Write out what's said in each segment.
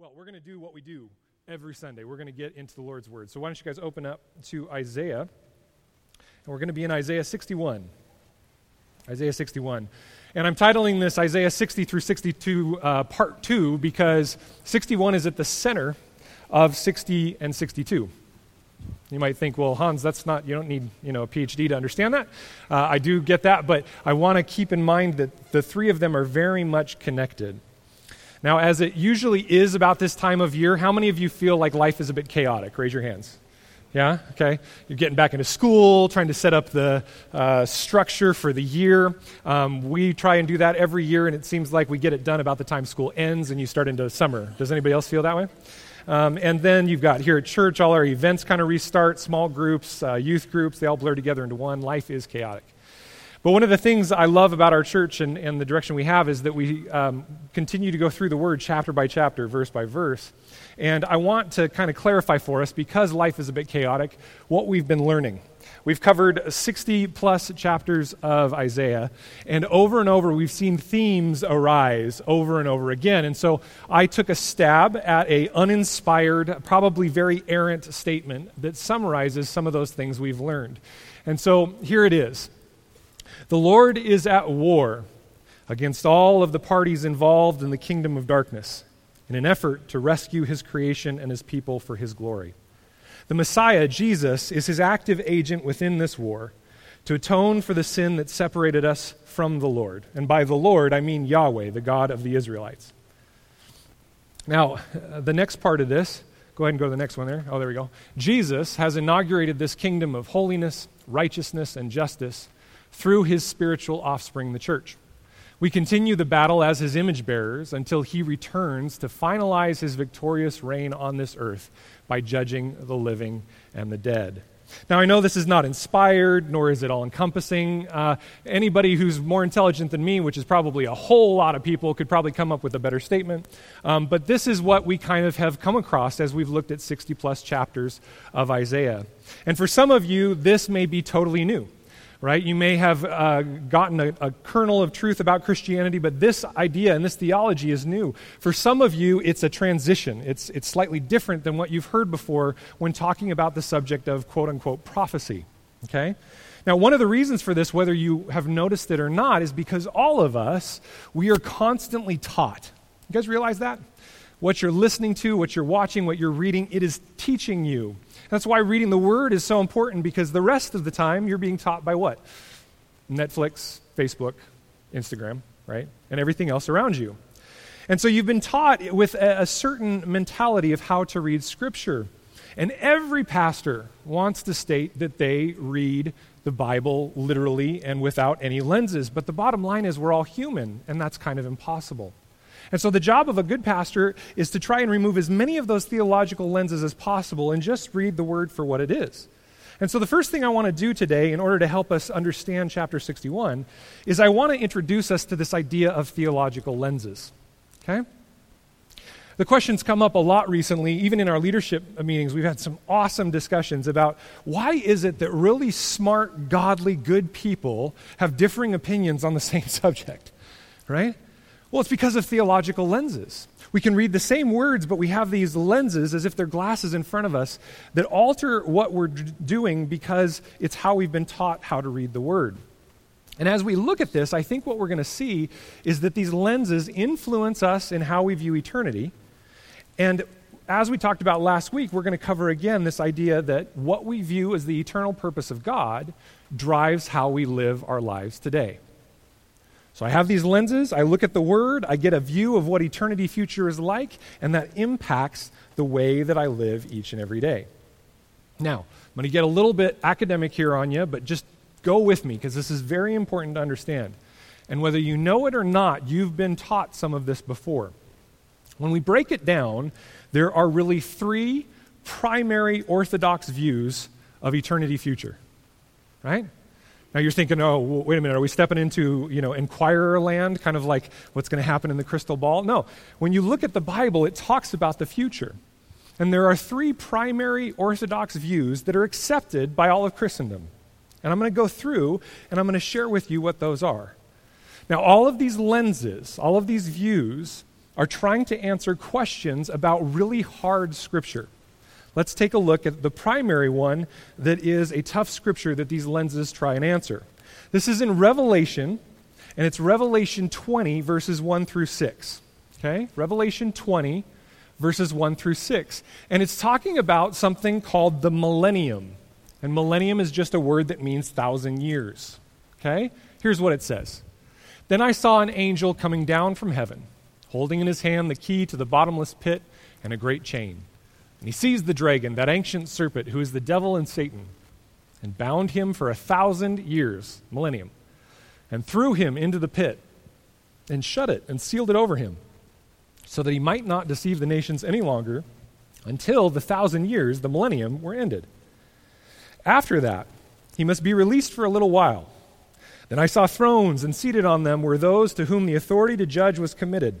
Well, we're going to do what we do every Sunday. We're going to get into the Lord's Word. So, why don't you guys open up to Isaiah? And we're going to be in Isaiah 61. Isaiah 61. And I'm titling this Isaiah 60 through 62 uh, Part 2 because 61 is at the center of 60 and 62. You might think, well, Hans, that's not, you don't need, you know, a PhD to understand that. Uh, I do get that, but I want to keep in mind that the three of them are very much connected. Now, as it usually is about this time of year, how many of you feel like life is a bit chaotic? Raise your hands. Yeah? Okay. You're getting back into school, trying to set up the uh, structure for the year. Um, we try and do that every year, and it seems like we get it done about the time school ends and you start into summer. Does anybody else feel that way? Um, and then you've got here at church, all our events kind of restart, small groups, uh, youth groups, they all blur together into one. Life is chaotic. But one of the things I love about our church and, and the direction we have is that we um, continue to go through the word chapter by chapter, verse by verse. And I want to kind of clarify for us, because life is a bit chaotic, what we've been learning. We've covered 60 plus chapters of Isaiah, and over and over we've seen themes arise over and over again. And so I took a stab at a uninspired, probably very errant statement that summarizes some of those things we've learned. And so here it is. The Lord is at war against all of the parties involved in the kingdom of darkness in an effort to rescue his creation and his people for his glory. The Messiah, Jesus, is his active agent within this war to atone for the sin that separated us from the Lord. And by the Lord, I mean Yahweh, the God of the Israelites. Now, the next part of this, go ahead and go to the next one there. Oh, there we go. Jesus has inaugurated this kingdom of holiness, righteousness, and justice through his spiritual offspring, the church. We continue the battle as his image bearers until he returns to finalize his victorious reign on this earth by judging the living and the dead. Now, I know this is not inspired, nor is it all encompassing. Uh, anybody who's more intelligent than me, which is probably a whole lot of people, could probably come up with a better statement. Um, but this is what we kind of have come across as we've looked at 60 plus chapters of Isaiah. And for some of you, this may be totally new right? You may have uh, gotten a, a, kernel of truth about Christianity, but this idea and this theology is new. For some of you, it's a transition. It's, it's slightly different than what you've heard before when talking about the subject of quote unquote prophecy, okay? Now, one of the reasons for this, whether you have noticed it or not, is because all of us, we are constantly taught. You guys realize that? What you're listening to, what you're watching, what you're reading, it is teaching you. That's why reading the Word is so important because the rest of the time you're being taught by what? Netflix, Facebook, Instagram, right? And everything else around you. And so you've been taught with a, certain mentality of how to read Scripture. And every pastor wants to state that they read the Bible literally and without any lenses. But the bottom line is we're all human, and that's kind of impossible. And so the job of a good pastor is to try and remove as many of those theological lenses as possible and just read the word for what it is. And so the first thing I want to do today, in order to help us understand chapter 61, is I want to introduce us to this idea of theological lenses. Okay? The questions come up a lot recently, even in our leadership meetings. We've had some awesome discussions about why is it that really smart, godly, good people have differing opinions on the same subject, right? Well, it's because of theological lenses. We can read the same words, but we have these lenses as if they're glasses in front of us that alter what we're doing because it's how we've been taught how to read the word. And as we look at this, I think what we're going to see is that these lenses influence us in how we view eternity. And as we talked about last week, we're going to cover again this idea that what we view as the eternal purpose of God drives how we live our lives today. So I have these lenses, I look at the Word, I get a view of what eternity future is like, and that impacts the way that I live each and every day. Now, I'm going to get a little bit academic here on you, but just go with me because this is very important to understand. And whether you know it or not, you've been taught some of this before. When we break it down, there are really three primary orthodox views of eternity future. Right? Now you're thinking, oh, wait a minute, are we stepping into, you know, inquirer land, kind of like what's going to happen in the crystal ball? No. When you look at the Bible, it talks about the future. And there are three primary orthodox views that are accepted by all of Christendom. And I'm going to go through and I'm going to share with you what those are. Now, all of these lenses, all of these views, are trying to answer questions about really hard scripture. Let's take a look at the primary one that is a tough scripture that these lenses try and answer. This is in Revelation, and it's Revelation 20, verses 1 through 6. Okay? Revelation 20, verses 1 through 6. And it's talking about something called the millennium. And millennium is just a word that means thousand years. Okay? Here's what it says Then I saw an angel coming down from heaven, holding in his hand the key to the bottomless pit and a great chain. And he seized the dragon, that ancient serpent, who is the devil and Satan, and bound him for a thousand years, millennium, and threw him into the pit, and shut it, and sealed it over him, so that he might not deceive the nations any longer until the thousand years, the millennium, were ended. After that, he must be released for a little while. Then I saw thrones, and seated on them were those to whom the authority to judge was committed.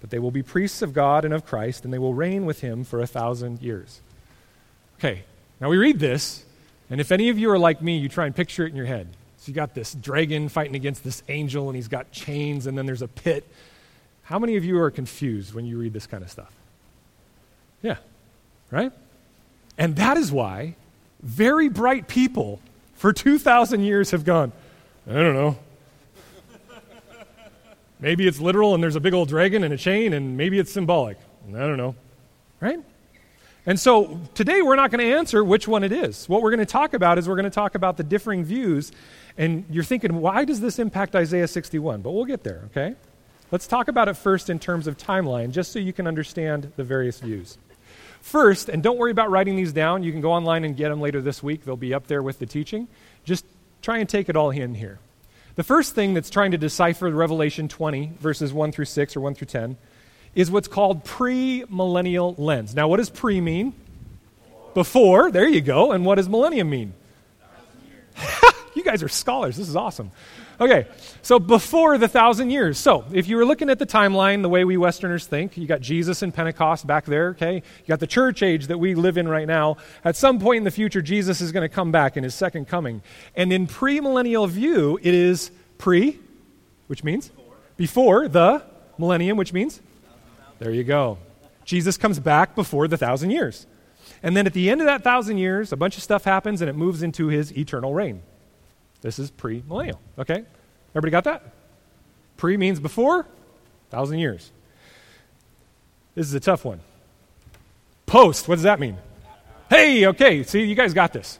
but they will be priests of God and of Christ, and they will reign with him for a thousand years. Okay, now we read this, and if any of you are like me, you try and picture it in your head. So you got this dragon fighting against this angel, and he's got chains, and then there's a pit. How many of you are confused when you read this kind of stuff? Yeah, right? And that is why very bright people for 2,000 years have gone, I don't know. Maybe it's literal and there's a big old dragon and a chain, and maybe it's symbolic. I don't know. Right? And so today we're not going to answer which one it is. What we're going to talk about is we're going to talk about the differing views. And you're thinking, why does this impact Isaiah 61? But we'll get there, okay? Let's talk about it first in terms of timeline, just so you can understand the various views. First, and don't worry about writing these down, you can go online and get them later this week. They'll be up there with the teaching. Just try and take it all in here. The first thing that's trying to decipher Revelation 20, verses 1 through 6 or 1 through 10, is what's called pre-millennial lens. Now, what does pre mean? Before. There you go. And what does millennium mean? you guys are scholars. This is awesome. Okay, so before the thousand years. So if you were looking at the timeline the way we Westerners think, you got Jesus and Pentecost back there, okay? You got the church age that we live in right now. At some point in the future, Jesus is going to come back in his second coming. And in premillennial view, it is pre, which means before the millennium, which means there you go. Jesus comes back before the thousand years. And then at the end of that thousand years, a bunch of stuff happens and it moves into his eternal reign. This is pre millennial. Okay? Everybody got that? Pre means before, thousand years. This is a tough one. Post, what does that mean? Hey, okay, see, you guys got this.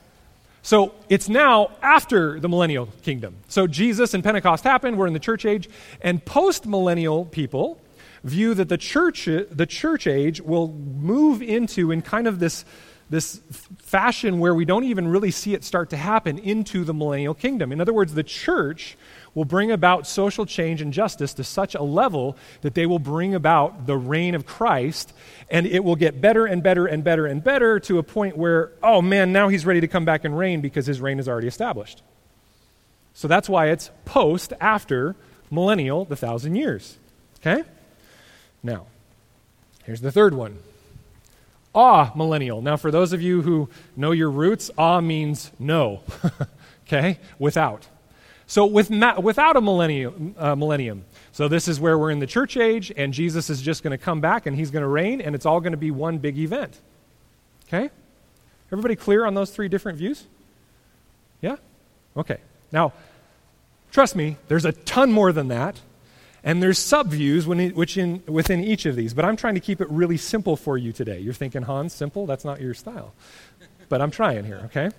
So it's now after the millennial kingdom. So Jesus and Pentecost happened, we're in the church age, and post millennial people view that the church, the church age will move into, in kind of this this fashion where we don't even really see it start to happen into the millennial kingdom. In other words, the church will bring about social change and justice to such a level that they will bring about the reign of Christ, and it will get better and better and better and better to a point where, oh man, now he's ready to come back and reign because his reign is already established. So that's why it's post after millennial, the thousand years. Okay? Now, here's the third one ah millennial. Now, for those of you who know your roots, ah means no, okay, without. So, with ma- without a millennium, uh, millennium, so this is where we're in the church age, and Jesus is just going to come back and he's going to reign, and it's all going to be one big event. Okay? Everybody clear on those three different views? Yeah? Okay. Now, trust me, there's a ton more than that. And there's subviews which in, within each of these, but I'm trying to keep it really simple for you today. You're thinking, Hans, simple? That's not your style. But I'm trying here, okay?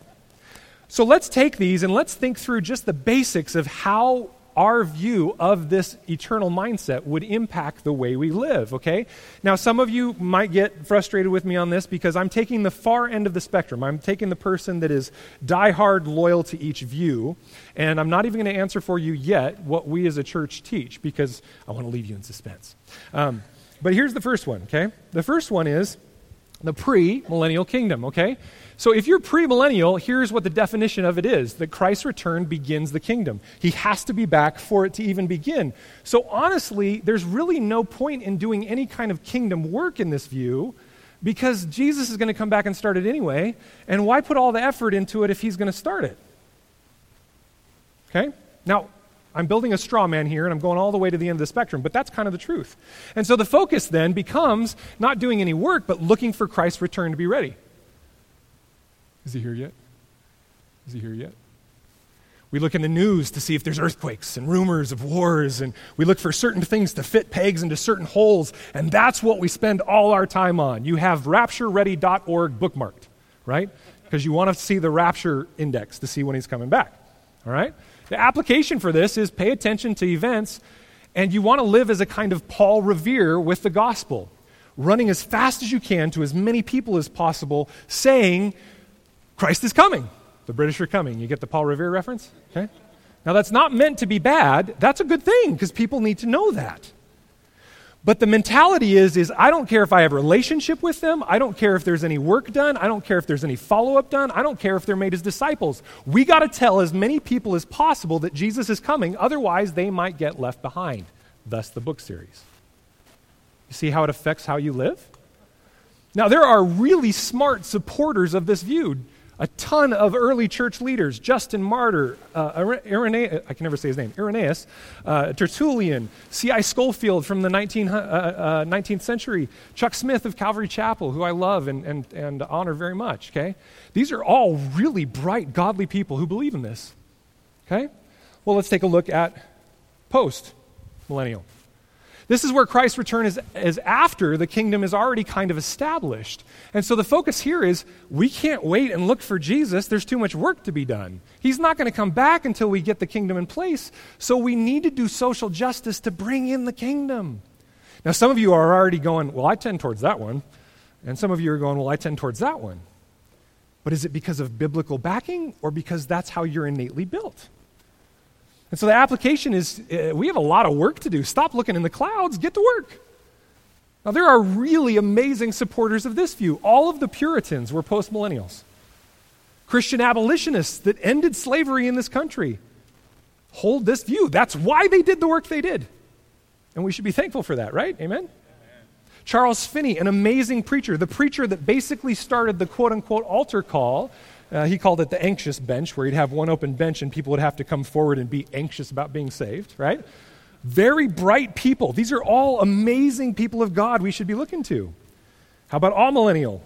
So let's take these and let's think through just the basics of how our view of this eternal mindset would impact the way we live, okay? Now, some of you might get frustrated with me on this because I'm taking the far end of the spectrum. I'm taking the person that is diehard loyal to each view, and I'm not even going to answer for you yet what we as a church teach because I want to leave you in suspense. Um, But here's the first one, okay? The first one is the pre millennial kingdom, okay? So if you're pre millennial, here's what the definition of it is that Christ's return begins the kingdom. He has to be back for it to even begin. So honestly, there's really no point in doing any kind of kingdom work in this view because Jesus is going to come back and start it anyway. And why put all the effort into it if he's going to start it? Okay? Now, I'm building a straw man here and I'm going all the way to the end of the spectrum, but that's kind of the truth. And so the focus then becomes not doing any work, but looking for Christ's return to be ready. Is he here yet? Is he here yet? We look in the news to see if there's earthquakes and rumors of wars, and we look for certain things to fit pegs into certain holes, and that's what we spend all our time on. You have raptureready.org bookmarked, right? Because you want to see the rapture index to see when he's coming back, all right? The application for this is pay attention to events, and you want to live as a kind of Paul Revere with the gospel, running as fast as you can to as many people as possible, saying, Christ is coming. The British are coming. You get the Paul Revere reference? Okay. Now, that's not meant to be bad. That's a good thing because people need to know that. But the mentality is, is I don't care if I have a relationship with them. I don't care if there's any work done. I don't care if there's any follow up done. I don't care if they're made as disciples. We got to tell as many people as possible that Jesus is coming. Otherwise, they might get left behind. Thus, the book series. You see how it affects how you live? Now, there are really smart supporters of this view a ton of early church leaders Justin Martyr, uh, Irenaeus, I can never say his name, Irenaeus, uh, Tertullian, C.I. Scofield from the 19, uh, uh, 19th century, Chuck Smith of Calvary Chapel, who I love and, and, and honor very much. Okay? These are all really bright, godly people who believe in this. Okay? Well, let's take a look at post millennial. This is where Christ's return is, is after the kingdom is already kind of established. And so the focus here is we can't wait and look for Jesus. There's too much work to be done. He's not going to come back until we get the kingdom in place. So we need to do social justice to bring in the kingdom. Now, some of you are already going, well, I tend towards that one. And some of you are going, well, I tend towards that one. But is it because of biblical backing or because that's how you're innately built? And so the application is uh, we have a lot of work to do. Stop looking in the clouds, get to work. Now, there are really amazing supporters of this view. All of the Puritans were postmillennials. Christian abolitionists that ended slavery in this country hold this view. That's why they did the work they did. And we should be thankful for that, right? Amen? Amen. Charles Finney, an amazing preacher, the preacher that basically started the quote unquote altar call uh, he called it the anxious bench, where he'd have one open bench and people would have to come forward and be anxious about being saved, right? Very bright people. These are all amazing people of God we should be looking to. How about amillennial?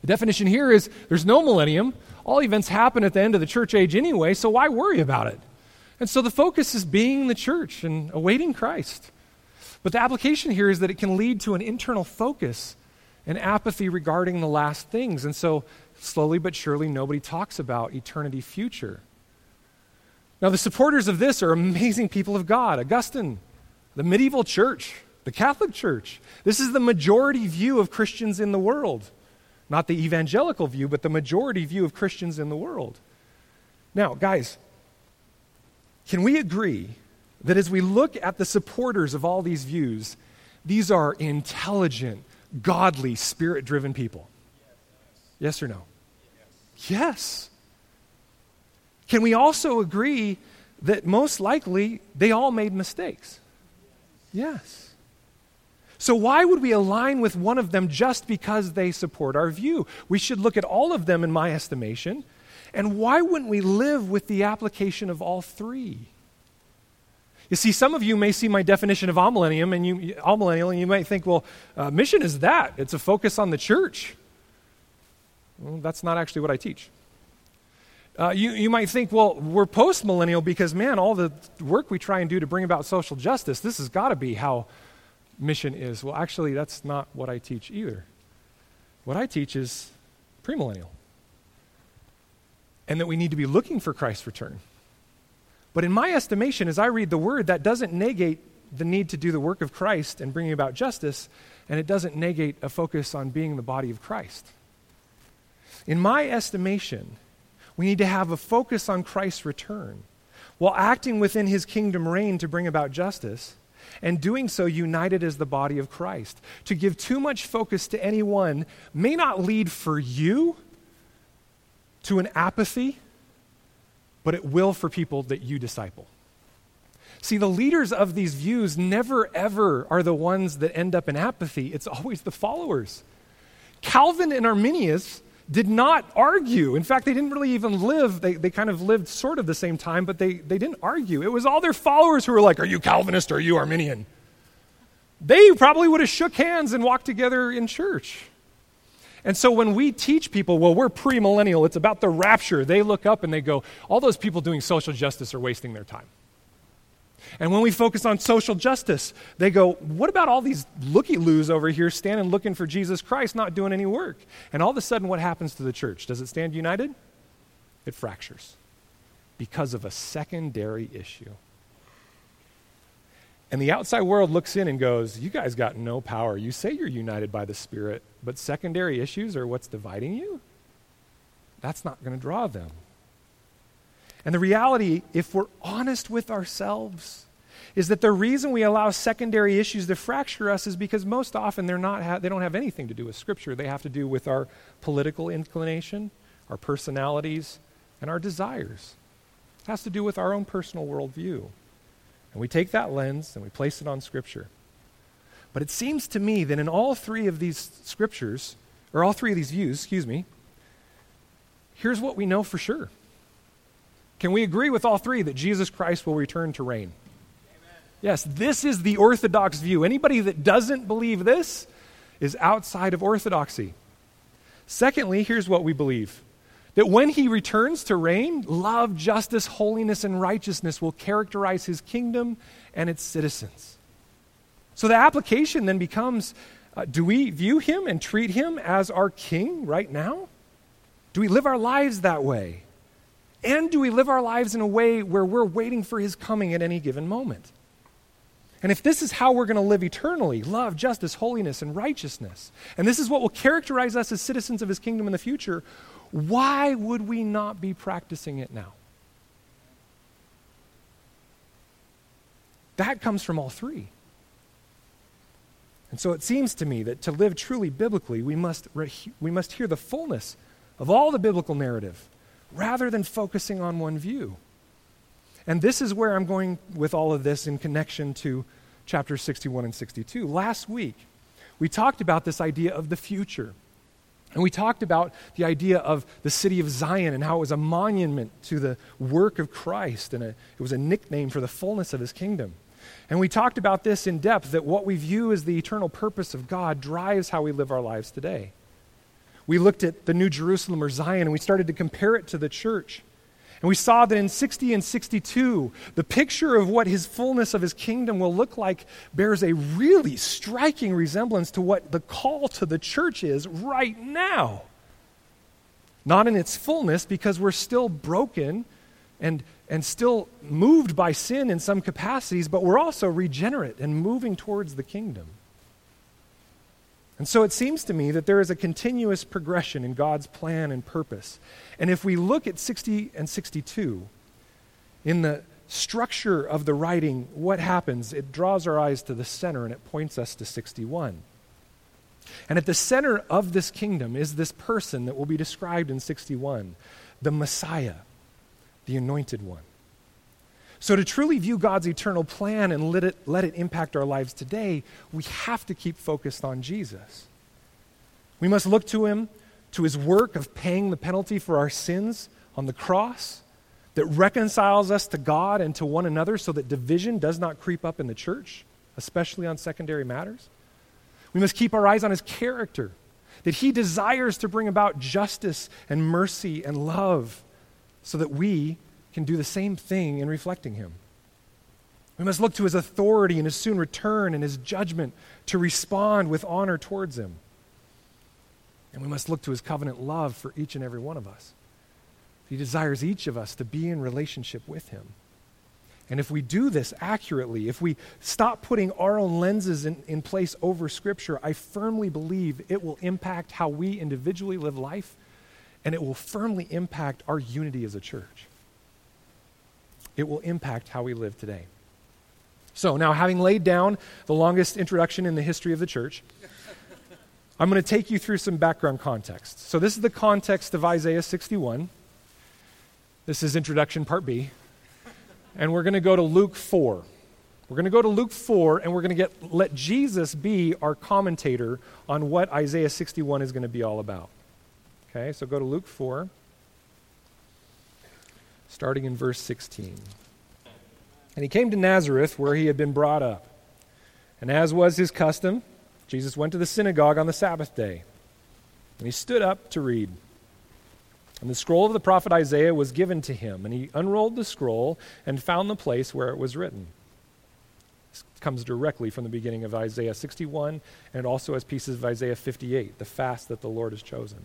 The definition here is there's no millennium. All events happen at the end of the church age anyway, so why worry about it? And so the focus is being the church and awaiting Christ. But the application here is that it can lead to an internal focus and apathy regarding the last things. And so slowly but surely, nobody talks about eternity future. Now, the supporters of this are amazing people of God. Augustine, the medieval church, the Catholic Church. This is the majority view of Christians in the world. Not the evangelical view, but the majority view of Christians in the world. Now, guys, can we agree that as we look at the supporters of all these views, these are intelligent, godly, spirit driven people? Yes or no? Yes. Can we also agree that most likely they all made mistakes? Yes. So, why would we align with one of them just because they support our view? We should look at all of them, in my estimation. And why wouldn't we live with the application of all three? You see, some of you may see my definition of amillennium and you, amillennial, and you might think, well, uh, mission is that. It's a focus on the church. Well, that's not actually what I teach. Uh, you, you might think, well, we're post millennial because, man, all the work we try and do to bring about social justice, this has got to be how mission is. Well, actually, that's not what I teach either. What I teach is premillennial. And that we need to be looking for Christ's return. But in my estimation, as I read the word, that doesn't negate the need to do the work of Christ and bringing about justice, and it doesn't negate a focus on being the body of Christ. In my estimation, we need to have a focus on Christ's return while acting within his kingdom reign to bring about justice. and doing so united as the body of Christ. To give too much focus to any one may not lead for you to an apathy, but it will for people that you disciple. See, the leaders of these views never ever are the ones that end up in apathy, it's always the followers. Calvin and Arminius did not argue. In fact, they didn't really even live, they, they kind of lived sort of the same time, but they, they didn't argue. It was all their followers who were like, Are you Calvinist or are you Arminian? They probably would have shook hands and walked together in church. And so when we teach people, well, we're premillennial, it's about the rapture, they look up and they go, All those people doing social justice are wasting their time. And when we focus on social justice, they go, What about all these looky loos over here standing looking for Jesus Christ, not doing any work? And all of a sudden, what happens to the church? Does it stand united? It fractures because of a secondary issue. And the outside world looks in and goes, You guys got no power. You say you're united by the Spirit, but secondary issues are what's dividing you? That's not going to draw them. And the reality, if we're honest with ourselves, is that the reason we allow secondary issues to fracture us is because most often they're not ha- they don't have anything to do with Scripture. They have to do with our political inclination, our personalities, and our desires. It has to do with our own personal worldview. And we take that lens and we place it on Scripture. But it seems to me that in all three of these Scriptures, or all three of these views, excuse me, here's what we know for sure can we agree with all three that Jesus Christ will return to reign? Yes, this is the orthodox view. Anybody that doesn't believe this is outside of orthodoxy. Secondly, here's what we believe that when he returns to reign, love, justice, holiness, and righteousness will characterize his kingdom and its citizens. So the application then becomes uh, do we view him and treat him as our king right now? Do we live our lives that way? And do we live our lives in a way where we're waiting for his coming at any given moment? And if this is how we're going to live eternally love, justice, holiness, and righteousness and this is what will characterize us as citizens of his kingdom in the future why would we not be practicing it now? That comes from all three. And so it seems to me that to live truly biblically, we must, we must hear the fullness of all the biblical narrative rather than focusing on one view. And this is where I'm going with all of this in connection to chapters 61 and 62. Last week, we talked about this idea of the future. And we talked about the idea of the city of Zion and how it was a monument to the work of Christ and a, it was a nickname for the fullness of his kingdom. And we talked about this in depth that what we view as the eternal purpose of God drives how we live our lives today we looked at the New Jerusalem or Zion and we started to compare it to the church. And we saw that in 60 and 62, the picture of what his fullness of his kingdom will look like bears a really striking resemblance to what the call to the church is right now. Not in its fullness, because we're still broken and, and still moved by sin in some capacities, but we're also regenerate and moving towards the kingdom. And so it seems to me that there is a continuous progression in God's plan and purpose. And if we look at 60 and 62, in the structure of the writing, what happens? It draws our eyes to the center and it points us to 61. And at the center of this kingdom is this person that will be described in 61 the Messiah, the anointed one. So, to truly view God's eternal plan and let it, let it impact our lives today, we have to keep focused on Jesus. We must look to him, to his work of paying the penalty for our sins on the cross that reconciles us to God and to one another so that division does not creep up in the church, especially on secondary matters. We must keep our eyes on his character, that he desires to bring about justice and mercy and love so that we can do the same thing in reflecting him. We must look to his authority and his soon return and his judgment to respond with honor towards him. And we must look to his covenant love for each and every one of us. He desires each of us to be in relationship with him. And if we do this accurately, if we stop putting our own lenses in, in place over Scripture, I firmly believe it will impact how we individually live life, and it will firmly impact our unity as a church it will impact how we live today. So, now having laid down the longest introduction in the history of the church, I'm going to take you through some background context. So, this is the context of Isaiah 61. This is introduction part B. And we're going to go to Luke 4. We're going to go to Luke 4 and we're going to get let Jesus be our commentator on what Isaiah 61 is going to be all about. Okay? So go to Luke 4 starting in verse 16. And he came to Nazareth where he had been brought up. And as was his custom, Jesus went to the synagogue on the Sabbath day, and he stood up to read. And the scroll of the prophet Isaiah was given to him, and he unrolled the scroll and found the place where it was written. This comes directly from the beginning of Isaiah 61, and it also has pieces of Isaiah 58, the fast that the Lord has chosen.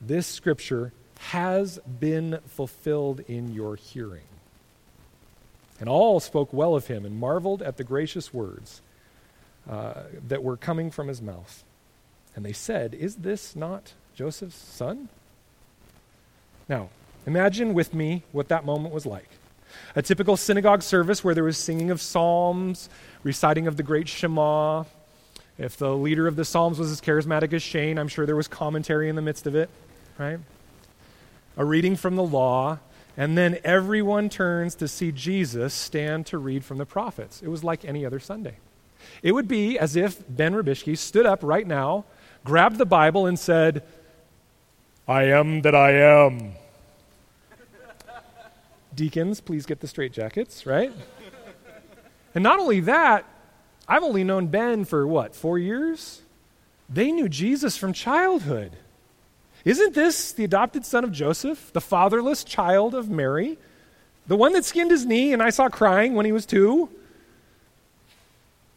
this scripture has been fulfilled in your hearing. And all spoke well of him and marveled at the gracious words uh, that were coming from his mouth. And they said, Is this not Joseph's son? Now, imagine with me what that moment was like. A typical synagogue service where there was singing of psalms, reciting of the great Shema. If the leader of the psalms was as charismatic as Shane, I'm sure there was commentary in the midst of it, right? A reading from the law, and then everyone turns to see Jesus stand to read from the prophets. It was like any other Sunday. It would be as if Ben Rubishke stood up right now, grabbed the Bible, and said, I am that I am. Deacons, please get the straight jackets, right? and not only that, I've only known Ben for what, four years? They knew Jesus from childhood. Isn't this the adopted son of Joseph, the fatherless child of Mary, the one that skinned his knee and I saw crying when he was two?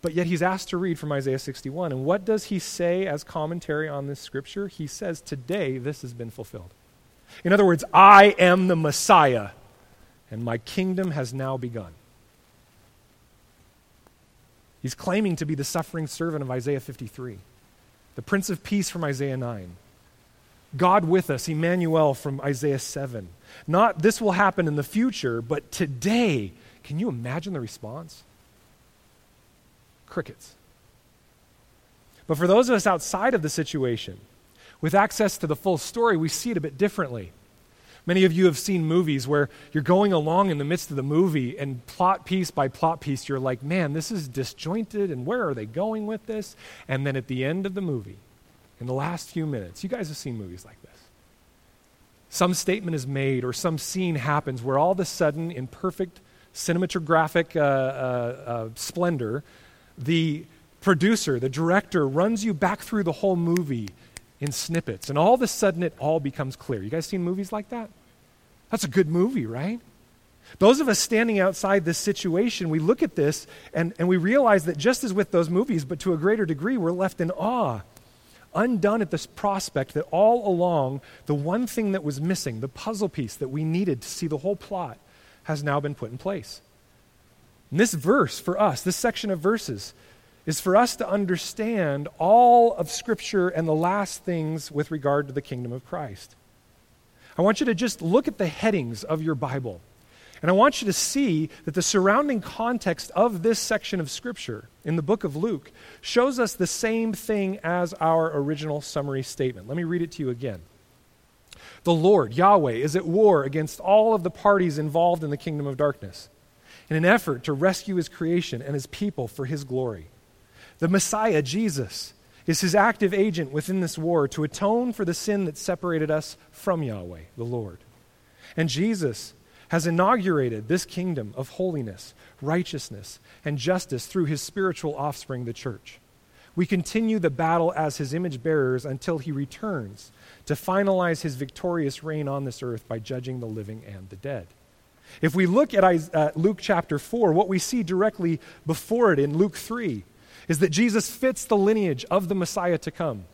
But yet he's asked to read from Isaiah 61. And what does he say as commentary on this scripture? He says, Today this has been fulfilled. In other words, I am the Messiah, and my kingdom has now begun. He's claiming to be the suffering servant of Isaiah 53, the Prince of Peace from Isaiah 9, God with us, Emmanuel from Isaiah 7. Not this will happen in the future, but today. Can you imagine the response? crickets. But for those of us outside of the situation, with access to the full story, we see it a bit differently. Many of you have seen movies where you're going along in the midst of the movie, and plot piece by plot piece, you're like, man, this is disjointed, and where are they going with this? And then at the end of the movie, in the last few minutes, you guys have seen movies like this. Some statement is made, or some scene happens where all of a sudden, in perfect cinematographic uh, uh, uh, splendor, the producer, the director, runs you back through the whole movie in snippets, and all of a sudden it all becomes clear. You guys seen movies like that? That's a good movie, right? Those of us standing outside this situation, we look at this and, and we realize that just as with those movies, but to a greater degree, we're left in awe, undone at this prospect that all along, the one thing that was missing, the puzzle piece that we needed to see the whole plot, has now been put in place. And this verse for us, this section of verses, is for us to understand all of Scripture and the last things with regard to the kingdom of Christ. I want you to just look at the headings of your Bible. And I want you to see that the surrounding context of this section of Scripture in the book of Luke shows us the same thing as our original summary statement. Let me read it to you again. The Lord, Yahweh, is at war against all of the parties involved in the kingdom of darkness in an effort to rescue his creation and his people for his glory. The Messiah, Jesus, is his active agent within this war to atone for the sin that separated us from Yahweh, the Lord. And Jesus has inaugurated this kingdom of holiness, righteousness, and justice through his spiritual offspring, the church. We continue the battle as his image bearers until he returns to finalize his victorious reign on this earth by judging the living and the dead. If we look at uh, Luke chapter 4, what we see directly before it in Luke 3 is that Jesus fits the lineage of the Messiah to come.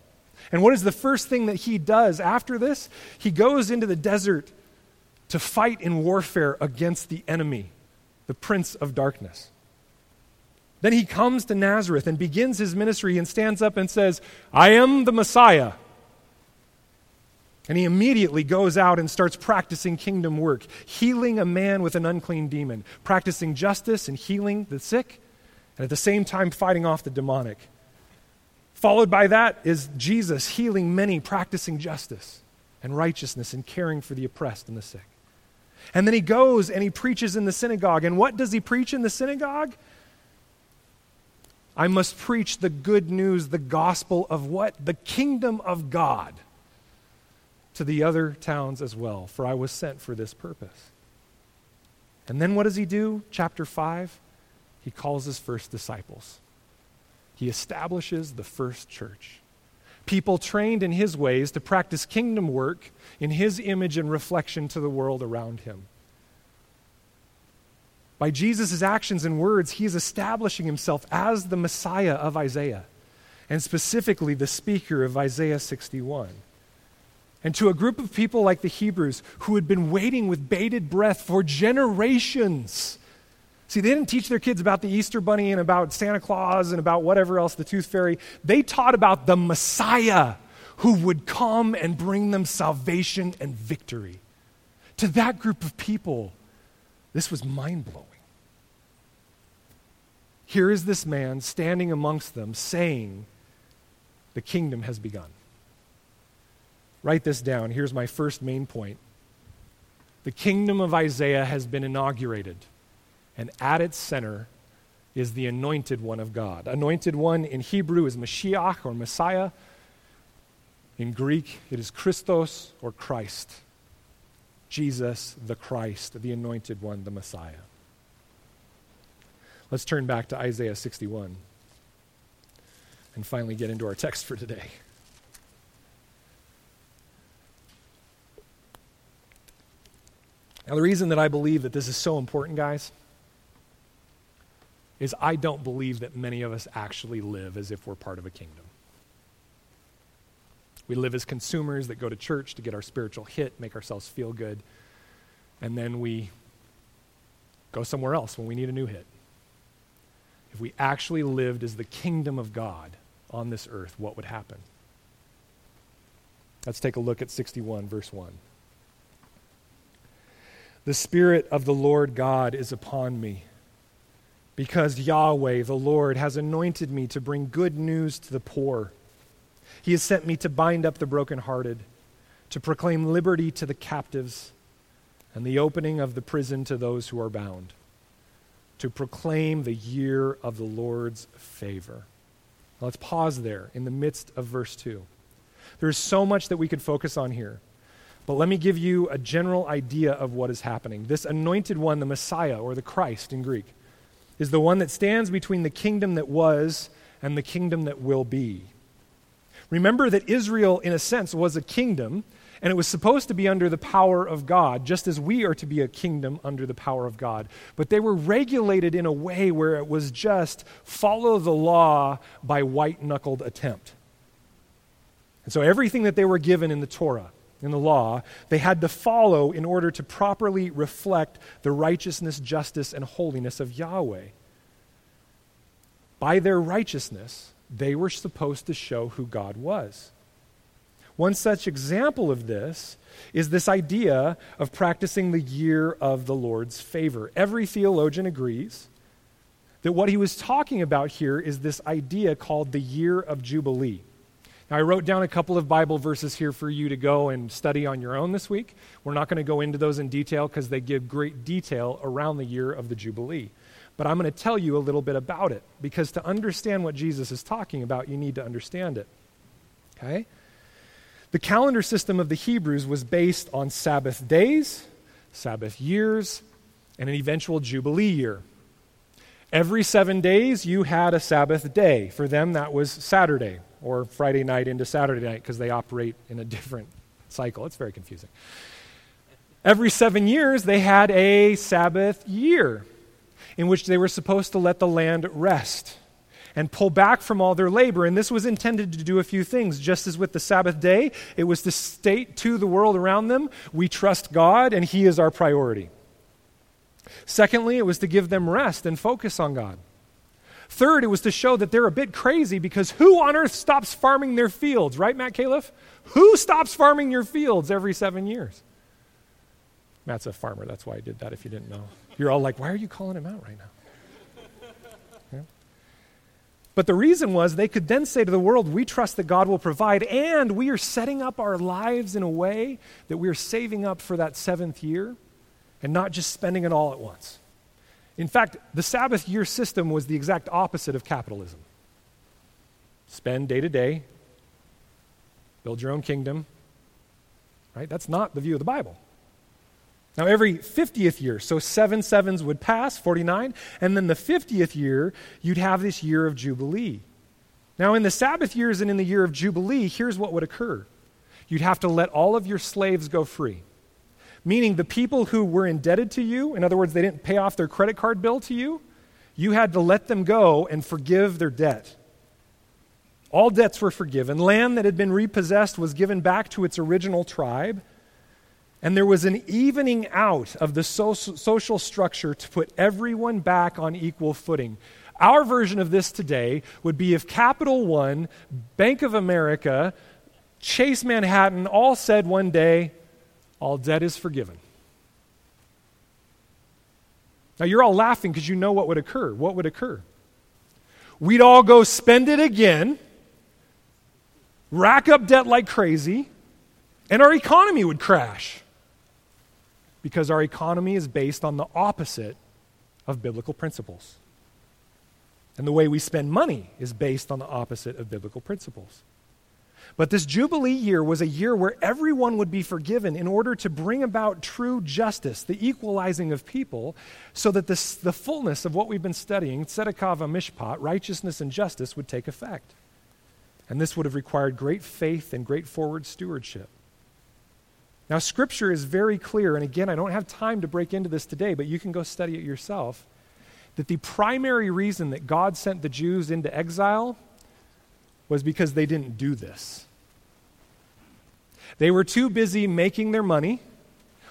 And what is the first thing that he does after this? He goes into the desert to fight in warfare against the enemy, the prince of darkness. Then he comes to Nazareth and begins his ministry and stands up and says, I am the Messiah. And he immediately goes out and starts practicing kingdom work, healing a man with an unclean demon, practicing justice and healing the sick, and at the same time fighting off the demonic. Followed by that is Jesus healing many, practicing justice and righteousness and caring for the oppressed and the sick. And then he goes and he preaches in the synagogue. And what does he preach in the synagogue? I must preach the good news, the gospel of what? The kingdom of God to the other towns as well, for I was sent for this purpose. And then what does he do? Chapter 5 he calls his first disciples. He establishes the first church. People trained in his ways to practice kingdom work in his image and reflection to the world around him. By Jesus' actions and words, he is establishing himself as the Messiah of Isaiah, and specifically the speaker of Isaiah 61. And to a group of people like the Hebrews who had been waiting with bated breath for generations See, they didn't teach their kids about the Easter Bunny and about Santa Claus and about whatever else, the Tooth Fairy. They taught about the Messiah who would come and bring them salvation and victory. To that group of people, this was mind blowing. Here is this man standing amongst them saying, The kingdom has begun. Write this down. Here's my first main point. The kingdom of Isaiah has been inaugurated and at its center is the anointed one of God. Anointed one in Hebrew is Mashiach or Messiah. In Greek, it is Christos or Christ. Jesus, the Christ, the anointed one, the Messiah. Let's turn back to Isaiah 61 and finally get into our text for today. Now, the reason that I believe that this is so important, guys, is I don't believe that many of us actually live as if we're part of a kingdom. We live as consumers that go to church to get our spiritual hit, make ourselves feel good, and then we go somewhere else when we need a new hit. If we actually lived as the kingdom of God on this earth, what would happen? Let's take a look at 61, verse 1. The Spirit of the Lord God is upon me because Yahweh, the Lord, has anointed me to bring good news to the poor. He has sent me to bind up the brokenhearted, to proclaim liberty to the captives, and the opening of the prison to those who are bound, to proclaim the year of the Lord's favor. Let's pause there in the midst of verse 2. There's so much that we could focus on here. But let me give you a general idea of what is happening. This anointed one, the Messiah, or the Christ in Greek, is the one that stands between the kingdom that was and the kingdom that will be. Remember that Israel, in a sense, was a kingdom, and it was supposed to be under the power of God, just as we are to be a kingdom under the power of God. But they were regulated in a way where it was just follow the law by white knuckled attempt. And so everything that they were given in the Torah, in the law, they had to follow in order to properly reflect the righteousness, justice, and holiness of Yahweh. By their righteousness, they were supposed to show who God was. One such example of this is this idea of practicing the year of the Lord's favor. Every theologian agrees that what he was talking about here is this idea called the year of Jubilee. Now, I wrote down a couple of Bible verses here for you to go and study on your own this week. We're not going to go into those in detail because they give great detail around the year of the Jubilee. But I'm going to tell you a little bit about it because to understand what Jesus is talking about, you need to understand it. Okay? The calendar system of the Hebrews was based on Sabbath days, Sabbath years, and an eventual Jubilee year. Every seven days, you had a Sabbath day. For them, that was Saturday or Friday night into Saturday night because they operate in a different cycle. It's very confusing. every seven years, they had a Sabbath year in which they were supposed to let the land rest and pull back from all their labor. And this was intended to do a few things. Just as with the Sabbath day, it was to state to the world around them, we trust God and He is our priority. Secondly, it was to give them rest and focus on God. Third, it was to show that they're a bit crazy because who on earth stops farming their fields, right, Matt Califf? Who stops farming your fields every seven years? Matt's a farmer. That's why I did that if you didn't know. You're all like, why are you calling him out right now? But the reason was they could then say to the world, we trust that God will provide, and we are setting up our lives in a way that we are saving up for that seventh year and not just spending it all at once. In fact, the Sabbath year system was the exact opposite of capitalism spend day to day, build your own kingdom. Right? That's not the view of the Bible. Now, every 50th year, so seven sevens would pass, 49, and then the 50th year, you'd have this year of Jubilee. Now, in the Sabbath years and in the year of Jubilee, here's what would occur you'd have to let all of your slaves go free. Meaning, the people who were indebted to you, in other words, they didn't pay off their credit card bill to you, you had to let them go and forgive their debt. All debts were forgiven. Land that had been repossessed was given back to its original tribe. And there was an evening out of the social structure to put everyone back on equal footing. Our version of this today would be if Capital One, Bank of America, Chase Manhattan all said one day, all debt is forgiven. Now you're all laughing because you know what would occur. What would occur? We'd all go spend it again, rack up debt like crazy, and our economy would crash because our economy is based on the opposite of biblical principles. And the way we spend money is based on the opposite of biblical principles. But this Jubilee year was a year where everyone would be forgiven in order to bring about true justice, the equalizing of people, so that this, the fullness of what we've been studying, tzedakah mishpat, righteousness and justice, would take effect. And this would have required great faith and great forward stewardship. Now, Scripture is very clear, and again, I don't have time to break into this today, but you can go study it yourself. That the primary reason that God sent the Jews into exile was because they didn't do this. They were too busy making their money.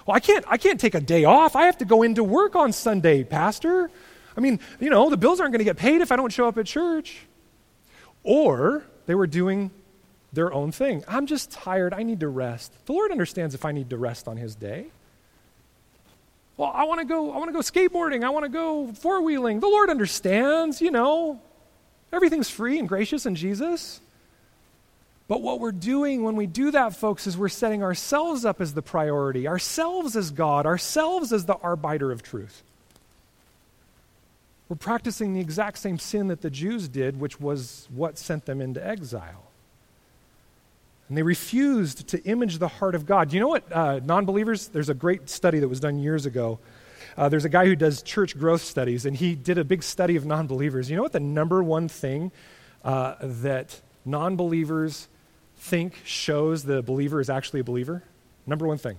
Well, I can't, I can't take a day off. I have to go into work on Sunday, Pastor. I mean, you know, the bills aren't going to get paid if I don't show up at church. Or they were doing their own thing. I'm just tired. I need to rest. The Lord understands if I need to rest on his day. Well, I want to go I want to go skateboarding. I want to go four-wheeling. The Lord understands, you know. Everything's free and gracious in Jesus. But what we're doing when we do that, folks, is we're setting ourselves up as the priority, ourselves as God, ourselves as the arbiter of truth. We're practicing the exact same sin that the Jews did, which was what sent them into exile. And they refused to image the heart of God. You know what uh, non believers? There's a great study that was done years ago. Uh, there's a guy who does church growth studies, and he did a big study of non believers. You know what the number one thing uh, that non believers think shows the believer is actually a believer? Number one thing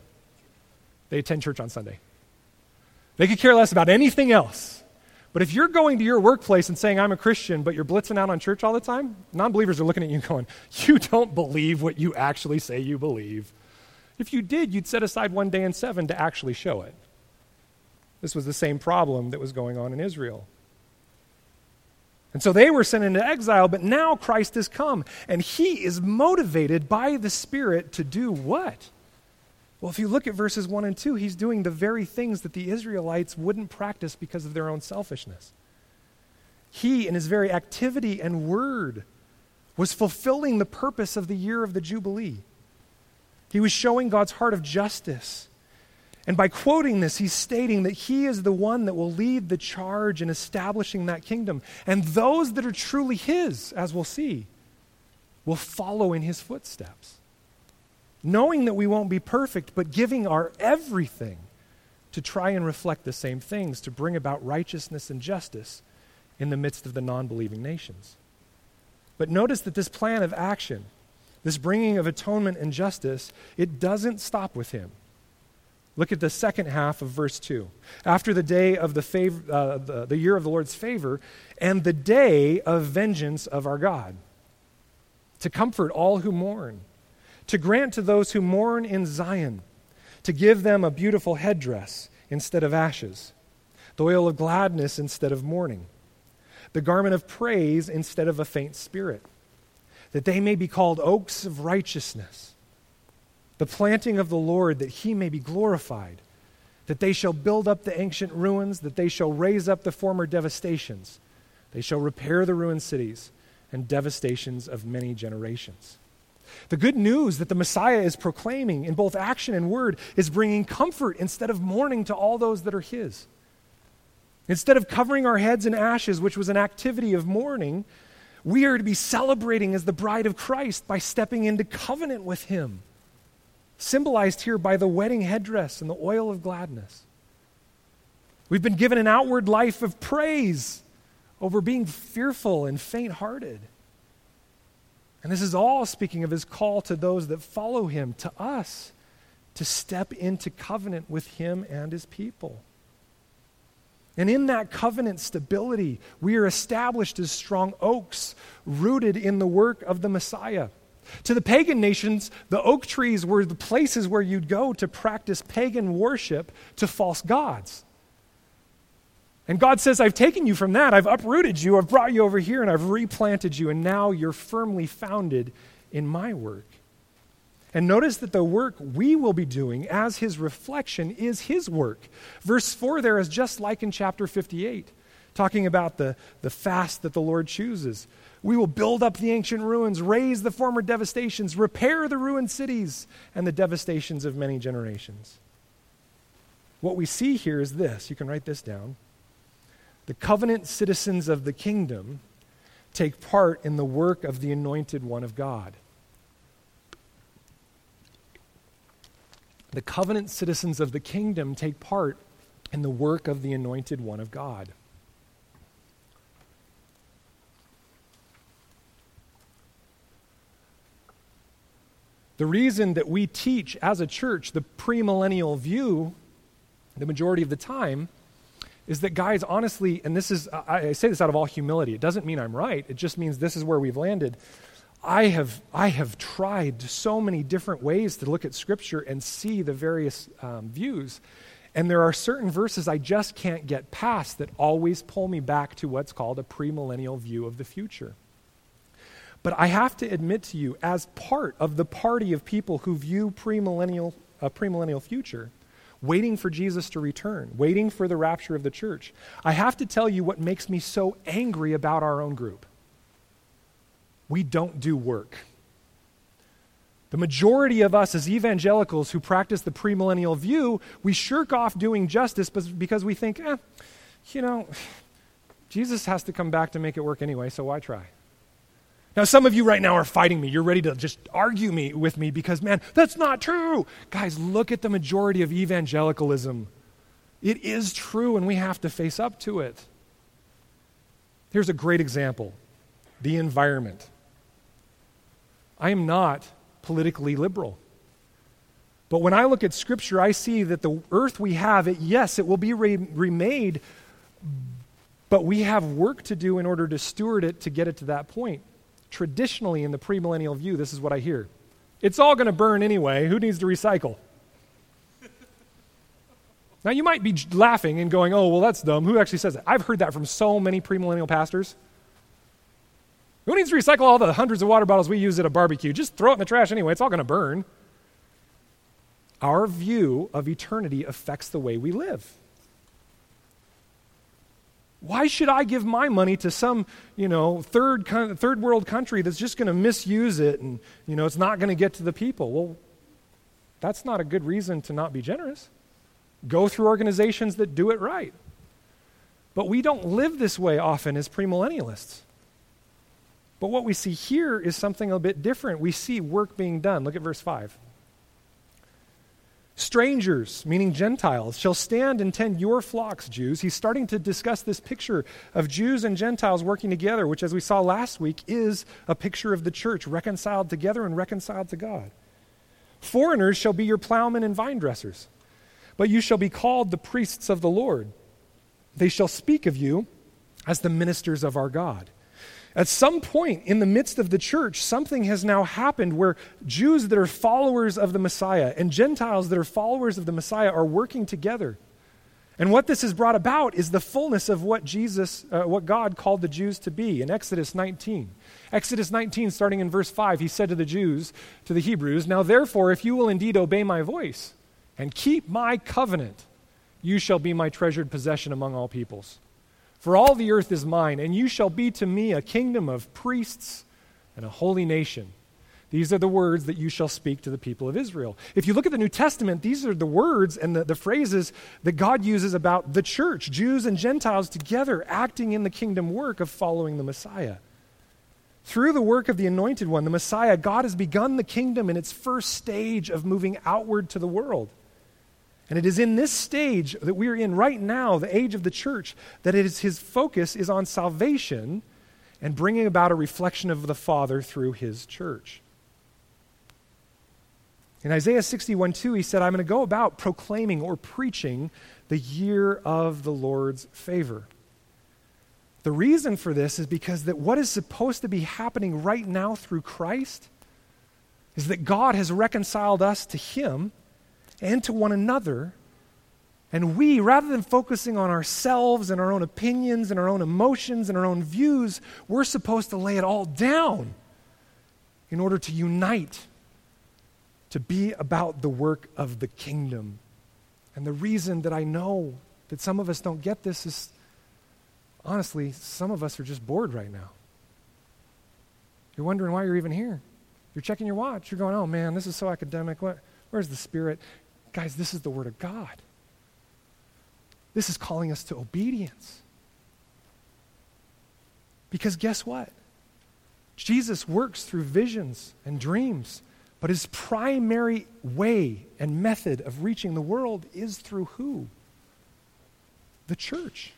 they attend church on Sunday. They could care less about anything else. But if you're going to your workplace and saying, I'm a Christian, but you're blitzing out on church all the time, non believers are looking at you going, You don't believe what you actually say you believe. If you did, you'd set aside one day in seven to actually show it. This was the same problem that was going on in Israel. And so they were sent into exile, but now Christ has come, and he is motivated by the Spirit to do what? Well, if you look at verses 1 and 2, he's doing the very things that the Israelites wouldn't practice because of their own selfishness. He, in his very activity and word, was fulfilling the purpose of the year of the Jubilee. He was showing God's heart of justice. And by quoting this, he's stating that he is the one that will lead the charge in establishing that kingdom. And those that are truly his, as we'll see, will follow in his footsteps knowing that we won't be perfect, but giving our everything to try and reflect the same things, to bring about righteousness and justice in the midst of the non believing nations. But notice that this plan of action, this bringing of atonement and justice, it doesn't stop with him. Look at the second half of verse 2. After the day of the, favor, uh, the, the year of the Lord's favor, and the day of vengeance of our God, to comfort all who mourn, to grant to those who mourn in Zion, to give them a beautiful headdress instead of ashes, the oil of gladness instead of mourning, the garment of praise instead of a faint spirit, that they may be called oaks of righteousness the planting of the Lord, that he may be glorified, that they shall build up the ancient ruins, that they shall raise up the former devastations, they shall repair the ruined cities and devastations of many generations. The good news that the Messiah is proclaiming in both action and word is bringing comfort instead of mourning to all those that are his. Instead of covering our heads in ashes, which was an activity of mourning, we are to be celebrating as the bride of Christ by stepping into covenant with him symbolized here by the wedding headdress and the oil of gladness. We've been given an outward life of praise over being fearful and faint hearted. And this is all speaking of his call to those that follow him, to us, to step into covenant with him and his people. And in that covenant stability, we are established as strong oaks rooted in the work of the Messiah. To the pagan nations, the oak trees were the places where you'd go to practice pagan worship to false gods. And God says, I've taken you from that. I've uprooted you. I've brought you over here and I've replanted you. And now you're firmly founded in my work. And notice that the work we will be doing as his reflection is his work. Verse 4 there is just like in chapter 58, talking about the, the fast that the Lord chooses. We will build up the ancient ruins, raise the former devastations, repair the ruined cities, and the devastations of many generations. What we see here is this you can write this down. The covenant citizens of the kingdom take part in the work of the anointed one of God. The covenant citizens of the kingdom take part in the work of the anointed one of God. The reason that we teach as a church the premillennial view, the majority of the time, is that, guys, honestly, and this is, I, say this out of all humility, it doesn't mean I'm right, it just means this is where we've landed. I have, I have tried so many different ways to look at Scripture and see the various um, views. And there are certain verses I just can't get past that always pull me back to what's called a premillennial view of the future. But I have to admit to you, as part of the party of people who view premillennial, a premillennial future, waiting for Jesus to return, waiting for the rapture of the church, I have to tell you what makes me so angry about our own group. We don't do work. The majority of us as evangelicals who practice the premillennial view, we shirk off doing justice because we think, eh, you know, Jesus has to come back to make it work anyway, so why try? Now, some of you right now are fighting me. You're ready to just argue me with me because, man, that's not true. Guys, look at the majority of evangelicalism. It is true, and we have to face up to it. Here's a great example the environment. I am not politically liberal. But when I look at Scripture, I see that the earth we have, it, yes, it will be re- remade, but we have work to do in order to steward it to get it to that point traditionally in the premillennial view, this is what I hear. It's all going to burn anyway. Who needs to recycle? Now, you might be laughing and going, oh, well, that's dumb. Who actually says that? I've heard that from so many premillennial pastors. Who needs to recycle all the hundreds of water bottles we use at a barbecue? Just throw it in the trash anyway. It's all going to burn. Our view of eternity affects the way we live. Why should I give my money to some, you know, third, third world country that's just going to misuse it and, you know, it's not going to get to the people? Well, that's not a good reason to not be generous. Go through organizations that do it right. But we don't live this way often as premillennialists. But what we see here is something a bit different. We see work being done. Look at verse 5. Strangers, meaning Gentiles, shall stand and tend your flocks, Jews. He's starting to discuss this picture of Jews and Gentiles working together, which, as we saw last week, is a picture of the church reconciled together and reconciled to God. Foreigners shall be your plowmen and vine dressers. but you shall be called the priests of the Lord. They shall speak of you as the ministers of our God. At some point in the midst of the church, something has now happened where Jews that are followers of the Messiah and Gentiles that are followers of the Messiah are working together. And what this has brought about is the fullness of what Jesus, uh, what God called the Jews to be in Exodus 19. Exodus 19, starting in verse 5, he said to the Jews, to the Hebrews, Now therefore, if you will indeed obey my voice and keep my covenant, you shall be my treasured possession among all peoples. For all the earth is mine, and you shall be to me a kingdom of priests and a holy nation. These are the words that you shall speak to the people of Israel. If you look at the New Testament, these are the words and the, the phrases that God uses about the church, Jews and Gentiles together acting in the kingdom work of following the Messiah. Through the work of the Anointed One, the Messiah, God has begun the kingdom in its first stage of moving outward to the world. And it is in this stage that we are in right now, the age of the church, that it is his focus is on salvation and bringing about a reflection of the Father through his church. In Isaiah 61 2, he said, I'm going to go about proclaiming or preaching the year of the Lord's favor. The reason for this is because that what is supposed to be happening right now through Christ is that God has reconciled us to him and to one another. And we, rather than focusing on ourselves and our own opinions and our own emotions and our own views, we're supposed to lay it all down in order to unite to be about the work of the kingdom. And the reason that I know that some of us don't get this is honestly, some of us are just bored right now. You're wondering why you're even here. You're checking your watch. You're going, oh man, this is so academic. What, where's the spirit? Guys, this is the Word of God. This is calling us to obedience. Because guess what? Jesus works through visions and dreams. But his primary way and method of reaching the world is through who? The church.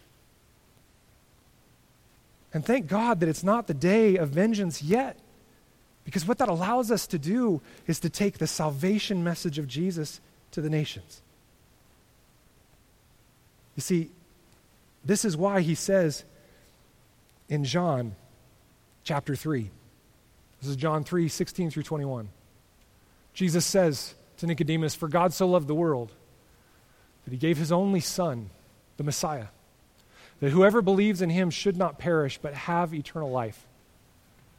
And thank God that it's not the day of vengeance yet. Because what that allows us to do is to take the salvation message of Jesus to the nations. You see, this is why he says in John chapter 3, this is John 3 16 through 21. Jesus says to Nicodemus, For God so loved the world that he gave his only Son, the Messiah, that whoever believes in him should not perish but have eternal life.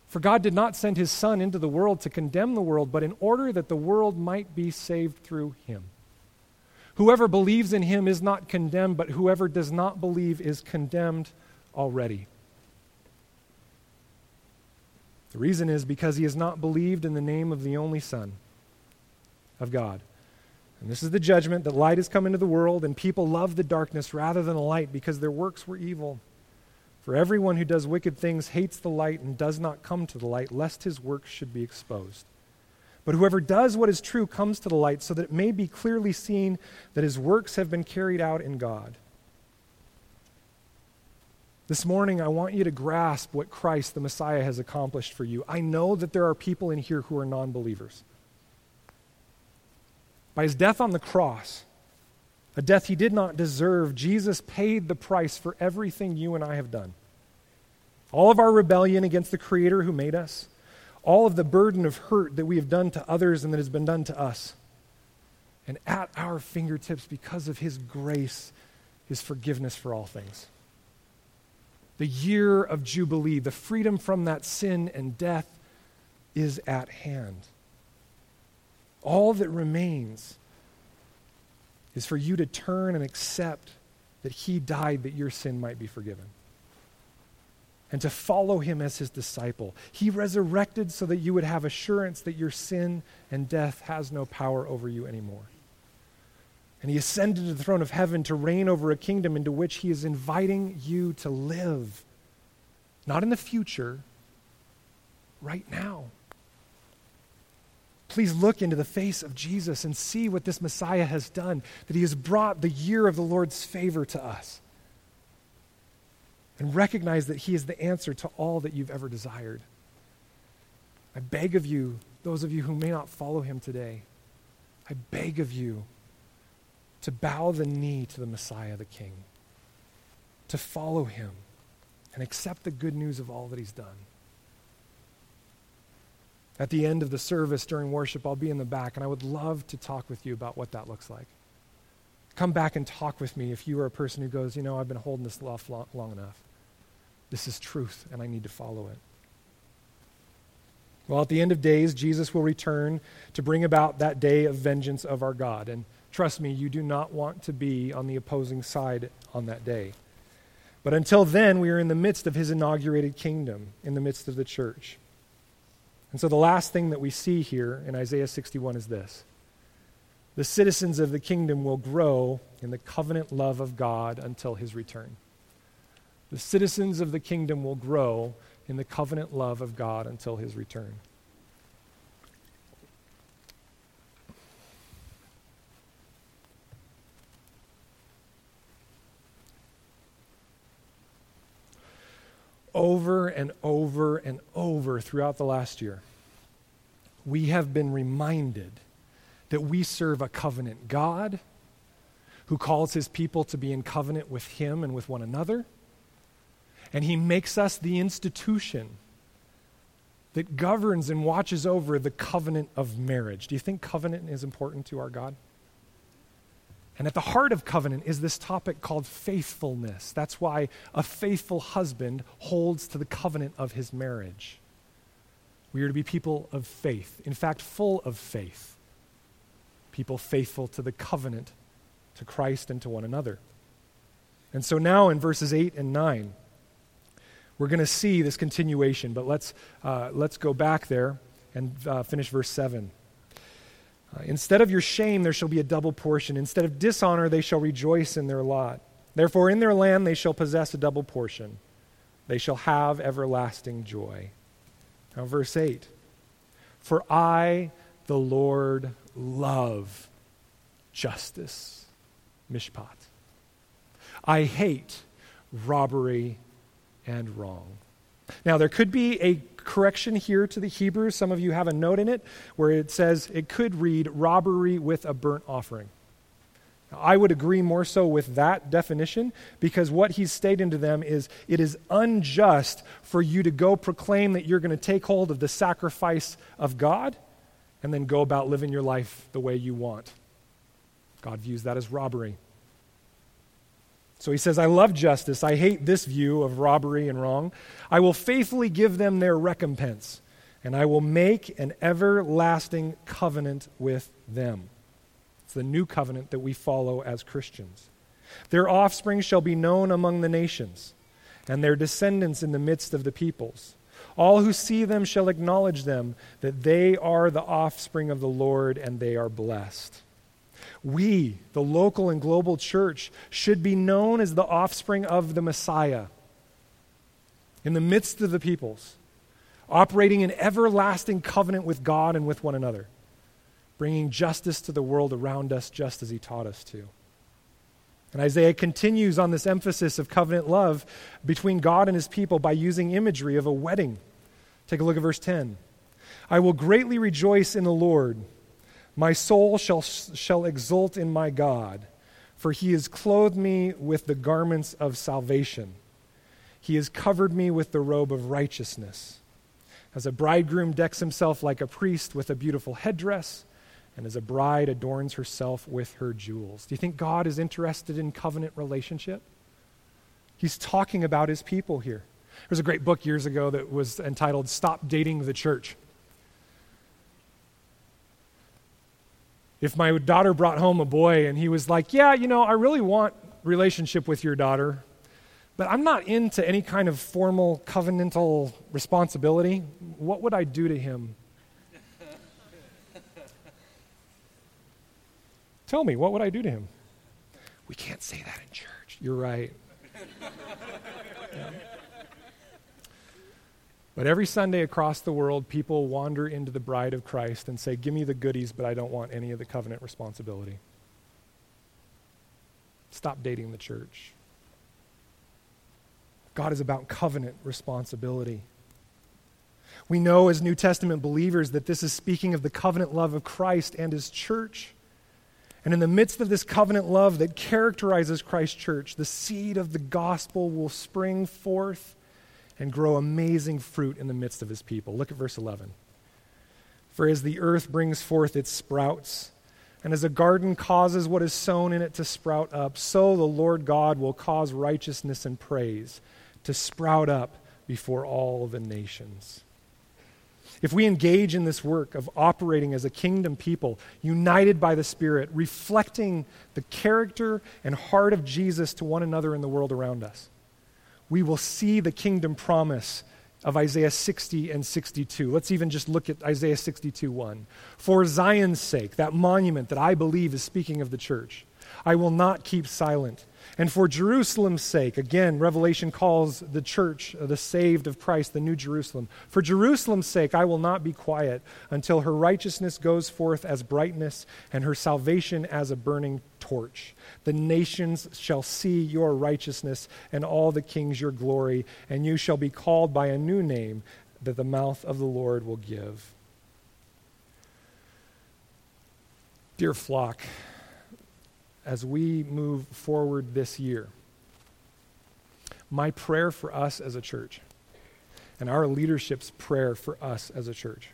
For God did not send his Son into the world to condemn the world, but in order that the world might be saved through him. Whoever believes in him is not condemned, but whoever does not believe is condemned already. The reason is because he has not believed in the name of the only Son of God. And this is the judgment that light has come into the world, and people love the darkness rather than the light because their works were evil. For everyone who does wicked things hates the light and does not come to the light, lest his works should be exposed. But whoever does what is true comes to the light, so that it may be clearly seen that his works have been carried out in God. This morning, I want you to grasp what Christ, the Messiah, has accomplished for you. I know that there are people in here who are non believers by his death on the cross, a death he did not deserve, Jesus paid the price for everything you and I have done. All of our rebellion against the Creator who made us, all of the burden of hurt that we have done to others and that has been done to us. And at our fingertips, because of his grace, his forgiveness for all things. The year of Jubilee, the freedom from that sin and death is at hand. All that remains is for you to turn and accept that He died that your sin might be forgiven. And to follow Him as His disciple. He resurrected so that you would have assurance that your sin and death has no power over you anymore. And He ascended to the throne of heaven to reign over a kingdom into which He is inviting you to live. Not in the future, right now. Please look into the face of Jesus and see what this Messiah has done, that he has brought the year of the Lord's favor to us. And recognize that he is the answer to all that you've ever desired. I beg of you, those of you who may not follow him today, I beg of you to bow the knee to the Messiah, the King, to follow him and accept the good news of all that he's done. At the end of the service during worship, I'll be in the back, and I would love to talk with you about what that looks like. Come back and talk with me if you are a person who goes, you know, I've been holding this off long, long enough. This is truth, and I need to follow it. Well, at the end of days, Jesus will return to bring about that day of vengeance of our God. And trust me, you do not want to be on the opposing side on that day. But until then, we are in the midst of his inaugurated kingdom, in the midst of the church. And so the last thing that we see here in Isaiah 61 is this the citizens of the kingdom will grow in the covenant love of God until his return. The citizens of the kingdom will grow in the covenant love of God until his return. Over and over and over throughout the last year, we have been reminded that we serve a covenant God who calls his people to be in covenant with him and with one another and he makes us the institution that governs and watches over the covenant of marriage. Do you think covenant is important to our God? And at the heart of covenant is this topic called faithfulness. That's why a faithful husband holds to the covenant of his marriage. We are to be people of faith, in fact, full of faith. People faithful to the covenant, to Christ, and to one another. And so now in verses 8 and 9, we're going to see this continuation, but let's, uh, let's go back there and uh, finish verse 7. Uh, Instead of your shame, there shall be a double portion. Instead of dishonor, they shall rejoice in their lot. Therefore, in their land they shall possess a double portion. They shall have everlasting joy. Now, verse 8 For I, the Lord, love justice. Mishpat. I hate robbery and wrong. Now, there could be a correction here to the Hebrew. Some of you have a note in it where it says it could read robbery with a burnt offering. I would agree more so with that definition because what he's stating to them is it is unjust for you to go proclaim that you're going to take hold of the sacrifice of God and then go about living your life the way you want. God views that as robbery. So he says, I love justice. I hate this view of robbery and wrong. I will faithfully give them their recompense, and I will make an everlasting covenant with them. It's the new covenant that we follow as Christians. Their offspring shall be known among the nations, and their descendants in the midst of the peoples. All who see them shall acknowledge them, that they are the offspring of the Lord, and they are blessed. We, the local and global church, should be known as the offspring of the Messiah in the midst of the peoples, operating in everlasting covenant with God and with one another, bringing justice to the world around us just as he taught us to. And Isaiah continues on this emphasis of covenant love between God and his people by using imagery of a wedding. Take a look at verse 10. I will greatly rejoice in the Lord. My soul shall, shall exult in my God, for he has clothed me with the garments of salvation. He has covered me with the robe of righteousness. As a bridegroom decks himself like a priest with a beautiful headdress, and as a bride adorns herself with her jewels. Do you think God is interested in covenant relationship? He's talking about his people here. There was a great book years ago that was entitled Stop Dating the Church. If my daughter brought home a boy and he was like, Yeah, you know, I really want relationship with your daughter, but I'm not into any kind of formal covenantal responsibility, what would I do to him? Tell me, what would I do to him? We can't say that in church. You're right. Yeah. But every Sunday across the world, people wander into the bride of Christ and say, Give me the goodies, but I don't want any of the covenant responsibility. Stop dating the church. God is about covenant responsibility. We know as New Testament believers that this is speaking of the covenant love of Christ and his church. And in the midst of this covenant love that characterizes Christ's church, the seed of the gospel will spring forth and grow amazing fruit in the midst of his people. Look at verse 11. For as the earth brings forth its sprouts, and as a garden causes what is sown in it to sprout up, so the Lord God will cause righteousness and praise to sprout up before all the nations. If we engage in this work of operating as a kingdom people, united by the Spirit, reflecting the character and heart of Jesus to one another in the world around us, we will see the kingdom promise of Isaiah 60 and 62. Let's even just look at Isaiah 62 1. For Zion's sake, that monument that I believe is speaking of the church, I will not keep silent. And for Jerusalem's sake, again, Revelation calls the church uh, the saved of Christ, the New Jerusalem. For Jerusalem's sake, I will not be quiet until her righteousness goes forth as brightness and her salvation as a burning torch. The nations shall see your righteousness and all the kings your glory, and you shall be called by a new name that the mouth of the Lord will give. Dear flock, as we move forward this year, my prayer for us as a church and our leadership's prayer for us as a church,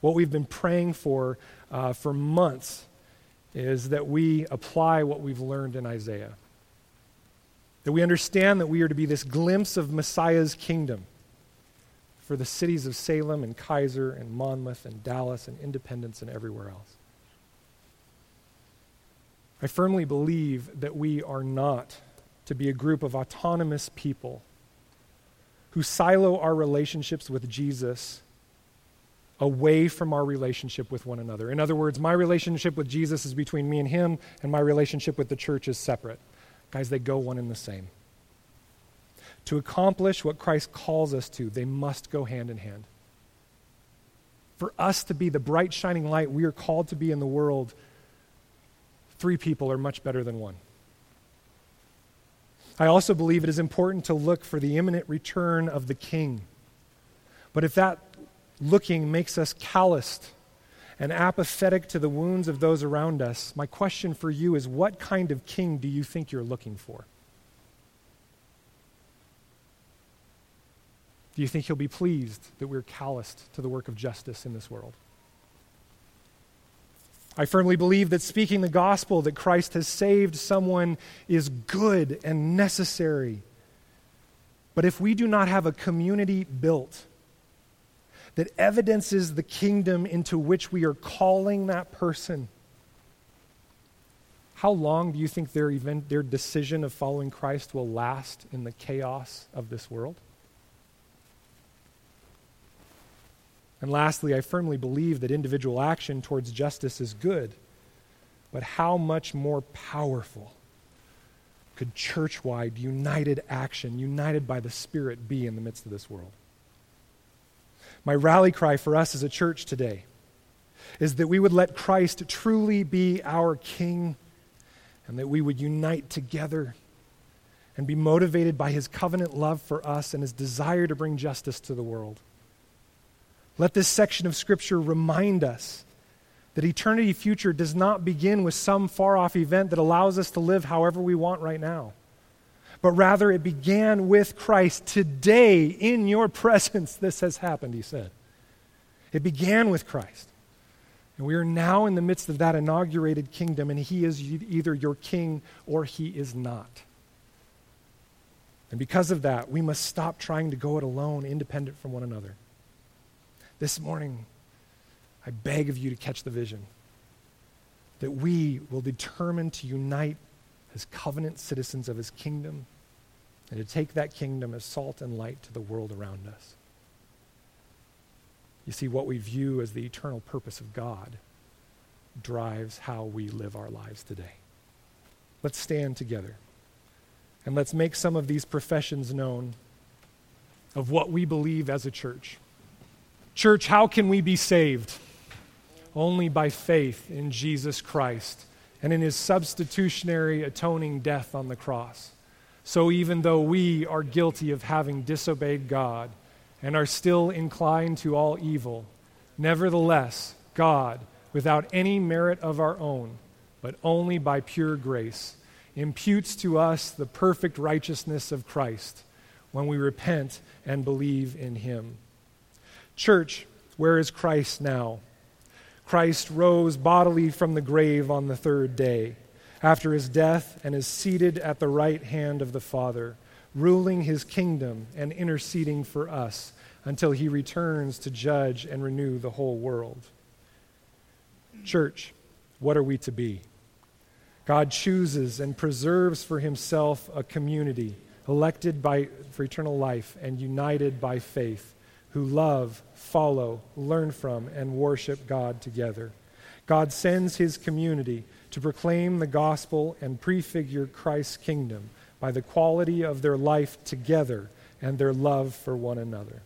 what we've been praying for uh, for months is that we apply what we've learned in Isaiah. That we understand that we are to be this glimpse of Messiah's kingdom for the cities of Salem and Keizer and Monmouth and Dallas and Independence and everywhere else. I firmly believe that we are not to be a group of autonomous people who silo our relationships with Jesus away from our relationship with one another. In other words, my relationship with Jesus is between me and him, and my relationship with the church is separate. Guys, they go one and the same. To accomplish what Christ calls us to, they must go hand in hand. For us to be the bright, shining light we are called to be in the world, three people are much better than one. I also believe it is important to look for the imminent return of the king. But if that looking makes us calloused and apathetic to the wounds of those around us, my question for you is what kind of king do you think you're looking for? Do you think he'll be pleased that we're calloused to the work of justice in this world? I firmly believe that speaking the gospel that Christ has saved someone is good and necessary. But if we do not have a community built that evidences the kingdom into which we are calling that person, how long do you think their, event, their decision of following Christ will last in the chaos of this world? And lastly, I firmly believe that individual action towards justice is good. But how much more powerful could church wide, united action, united by the Spirit, be in the midst of this world? My rally cry for us as a church today is that we would let Christ truly be our King and that we would unite together and be motivated by his covenant love for us and his desire to bring justice to the world. Let this section of Scripture remind us that eternity future does not begin with some far off event that allows us to live however we want right now, but rather it began with Christ. Today, in your presence, this has happened, he said. It began with Christ. And we are now in the midst of that inaugurated kingdom, and he is either your king or he is not. And because of that, we must stop trying to go it alone, independent from one another. This morning, I beg of you to catch the vision that we will determine to unite as covenant citizens of his kingdom and to take that kingdom as salt and light to the world around us. You see, what we view as the eternal purpose of God drives how we live our lives today. Let's stand together and let's make some of these professions known of what we believe as a church. Church, how can we be saved? Only by faith in Jesus Christ and in his substitutionary atoning death on the cross. So even though we are guilty of having disobeyed God and are still inclined to all evil, nevertheless, God, without any merit of our own, but only by pure grace, imputes to us the perfect righteousness of Christ when we repent and believe in him. Church, where is Christ now? Christ rose bodily from the grave on the third day after his death and is seated at the right hand of the Father, ruling his kingdom and interceding for us until he returns to judge and renew the whole world. Church, what are we to be? God chooses and preserves for himself a community elected by, for eternal life and united by faith who love, follow, learn from, and worship God together. God sends his community to proclaim the gospel and prefigure Christ's kingdom by the quality of their life together and their love for one another.